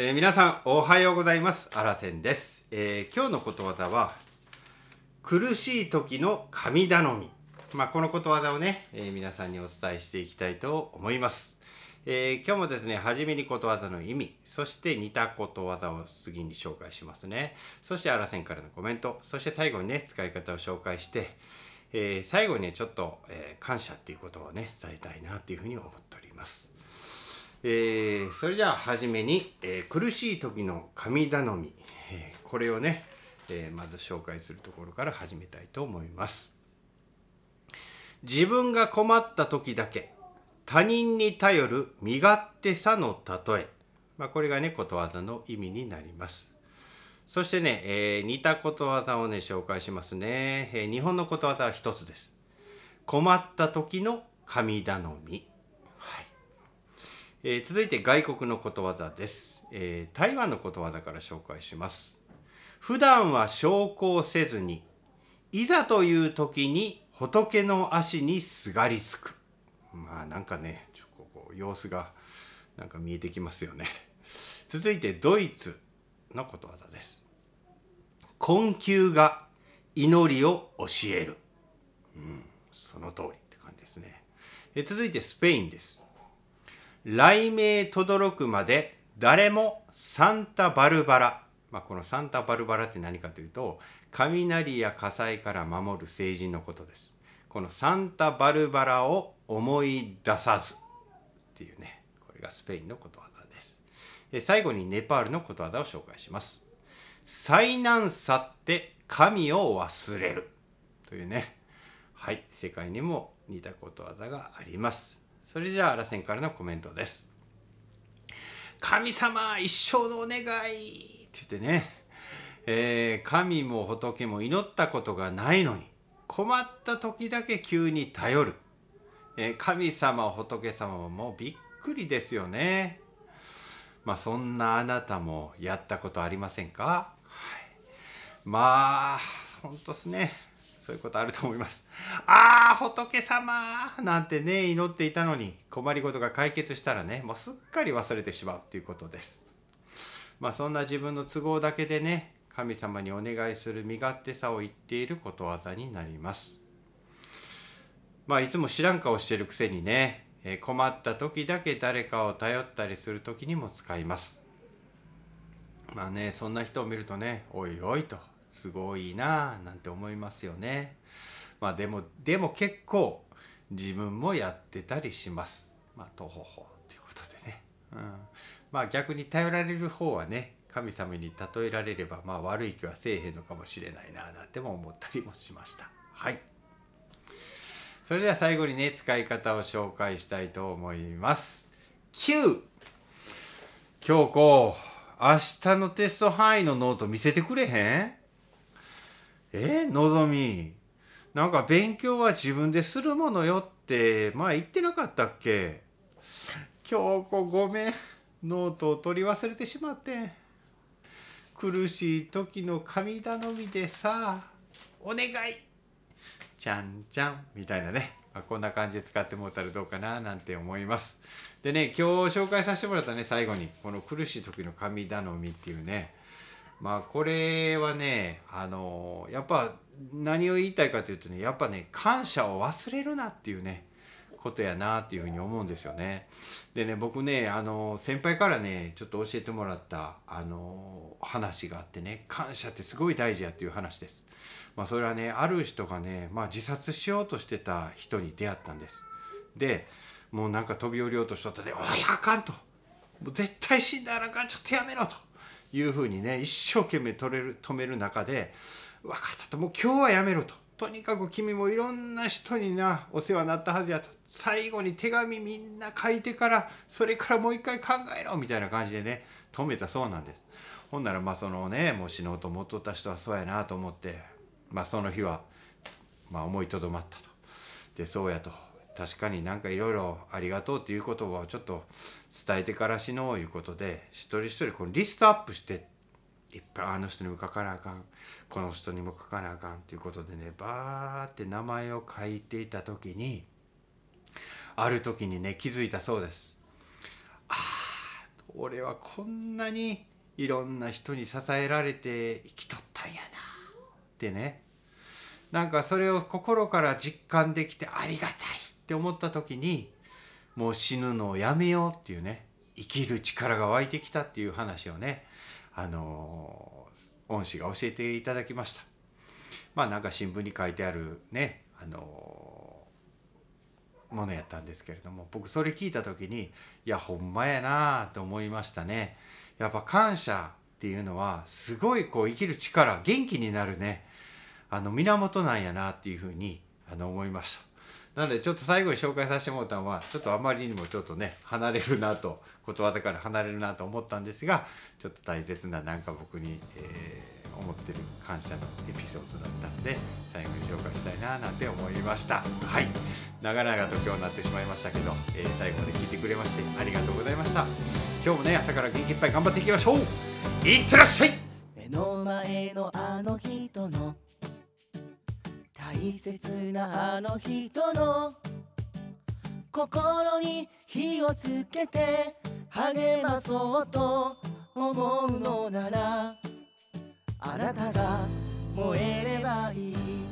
えー皆さんおはようございます。あらせんです、えー今日のことわざは苦しい時の神頼み。まあこのことわざをね、えー皆さんにお伝えしていきたいと思います、え今日もですね初めにことわざの意味そして似たことわざを次に紹介しますね。そしてあらせんからのコメントそして最後にね使い方を紹介してえ最後にねちょっと、え感謝っていうことをね伝えたいなというふうに思っております。えーそれじゃあ初めに、えー苦しい時の神頼み、えーこれをね、えーまず紹介するところから始めたいと思います。自分が困った時だけ他人に頼る身勝手さの例え、まあ、これがねことわざの意味になります。そしてね、えー似たことわざをね紹介しますね、えー日本のことわざは一つです。困った時の神頼み。えー続いて外国のことわざです、えー台湾のことわざから紹介します。普段は昇降せずにいざという時に仏の足にすがりつく。まあなんかねちょここ様子がなんか見えてきますよね。続いてドイツのことわざです。困窮が祈りを教える。うんその通りって感じですね。え続いてスペインです。雷鳴轟くまで誰もサンタバルバラ、まあ、このサンタバルバラって何かというと雷や火災から守る聖人のことです。このサンタバルバラを思い出さずっていうねこれがスペインのことわざです。え最後にネパールのことわざを紹介します。災難去って神を忘れるというね。はい世界にも似たことわざがあります。それじゃあ螺旋からのコメントです。神様一生のお願いって言ってね、えー神も仏も祈ったことがないのに困った時だけ急に頼る、えー神様仏様もびっくりですよね。まあそんなあなたもやったことありませんか、はい、まあ本当ですね。そういうことあると思います。ああ仏様なんてね祈っていたのに困りごとが解決したらねもうすっかり忘れてしまうということです。まあそんな自分の都合だけでね神様にお願いする身勝手さを言っていることわざになります。まあいつも知らん顔してるくせにねえ困った時だけ誰かを頼ったりする時にも使います。まあねそんな人を見るとねおいおいとすごいなあなんて思いますよね。まあでもでも結構自分もやってたりします。まあとほほということでね、うん、まあ逆に頼られる方はね神様に例えられればまあ悪い気はせえへんのかもしれないななんても思ったりもしました。はい。それでは最後にね使い方を紹介したいと思います。京子明日のテスト範囲のノート見せてくれへん？えのぞみなんか勉強は自分でするものよって前言ってなかったっけ？京子ごめんノートを取り忘れてしまって苦しい時の神頼みでさお願いちゃんちゃんみたいなね、こんな感じで使ってもらったらどうかななんて思います。でね今日紹介させてもらったね最後にこの苦しい時の神頼みっていうね。まあこれはねあのやっぱ何を言いたいかというとねやっぱね感謝を忘れるなっていうねことやなっていうふうに思うんですよね。でね僕ねあの先輩からねちょっと教えてもらったあの話があってね感謝ってすごい大事やっていう話です。まあ、それはねある人がね、まあ、自殺しようとしてた人に出会ったんです。でもうなんか飛び降りようとしとったで「おいあかん」と「もう絶対死んだらあかんちょっとやめろ」というふうにね一生懸命止める止める中で「分かった」と「もう今日はやめろ」と。とにかく君もいろんな人になお世話になったはずやと。最後に手紙みんな書いてからそれからもう一回考えろみたいな感じでね止めたそうなんです。ほんならまあそのねもう死のうと思っとった人はそうやなと思ってまあその日はまあ思いとどまったと。でそうやと。確かになんかいろいろありがとうっていう言葉をちょっと伝えてから死のういうことで一人一人このリストアップしていっぱいあの人にも書かなあかんこの人にも書かなあかんっていうことでねバーって名前を書いていた時にある時にね気づいたそうです。ああ俺はこんなにいろんな人に支えられて生きとったんやなってねなんかそれを心から実感できてありがたいって思った時にもう死ぬのをやめようっていうね生きる力が湧いてきたっていう話をねあの恩師が教えていただきました。まあなんか新聞に書いてあるねあのものやったんですけれども僕それ聞いた時にいやほんまやなと思いましたね。やっぱ感謝っていうのはすごいこう生きる力元気になるねあの源なんやなっていうふうにあの思いました。なのでちょっと最後に紹介させてもらったのはちょっとあまりにもちょっとね離れるなとことわざから離れるなと思ったんですがちょっと大切ななんか僕に、えー思ってる感謝のエピソードだったので最後に紹介したいななんて思いました。はい。長々と今日なってしまいましたけど、えー、最後まで聞いてくれましてありがとうございました。今日もね朝から元気いっぱい頑張っていきましょう。いってらっしゃい。目の前のあの人の大切なあの人の心に火をつけて励まそうと思うのならあなたが燃えればいい。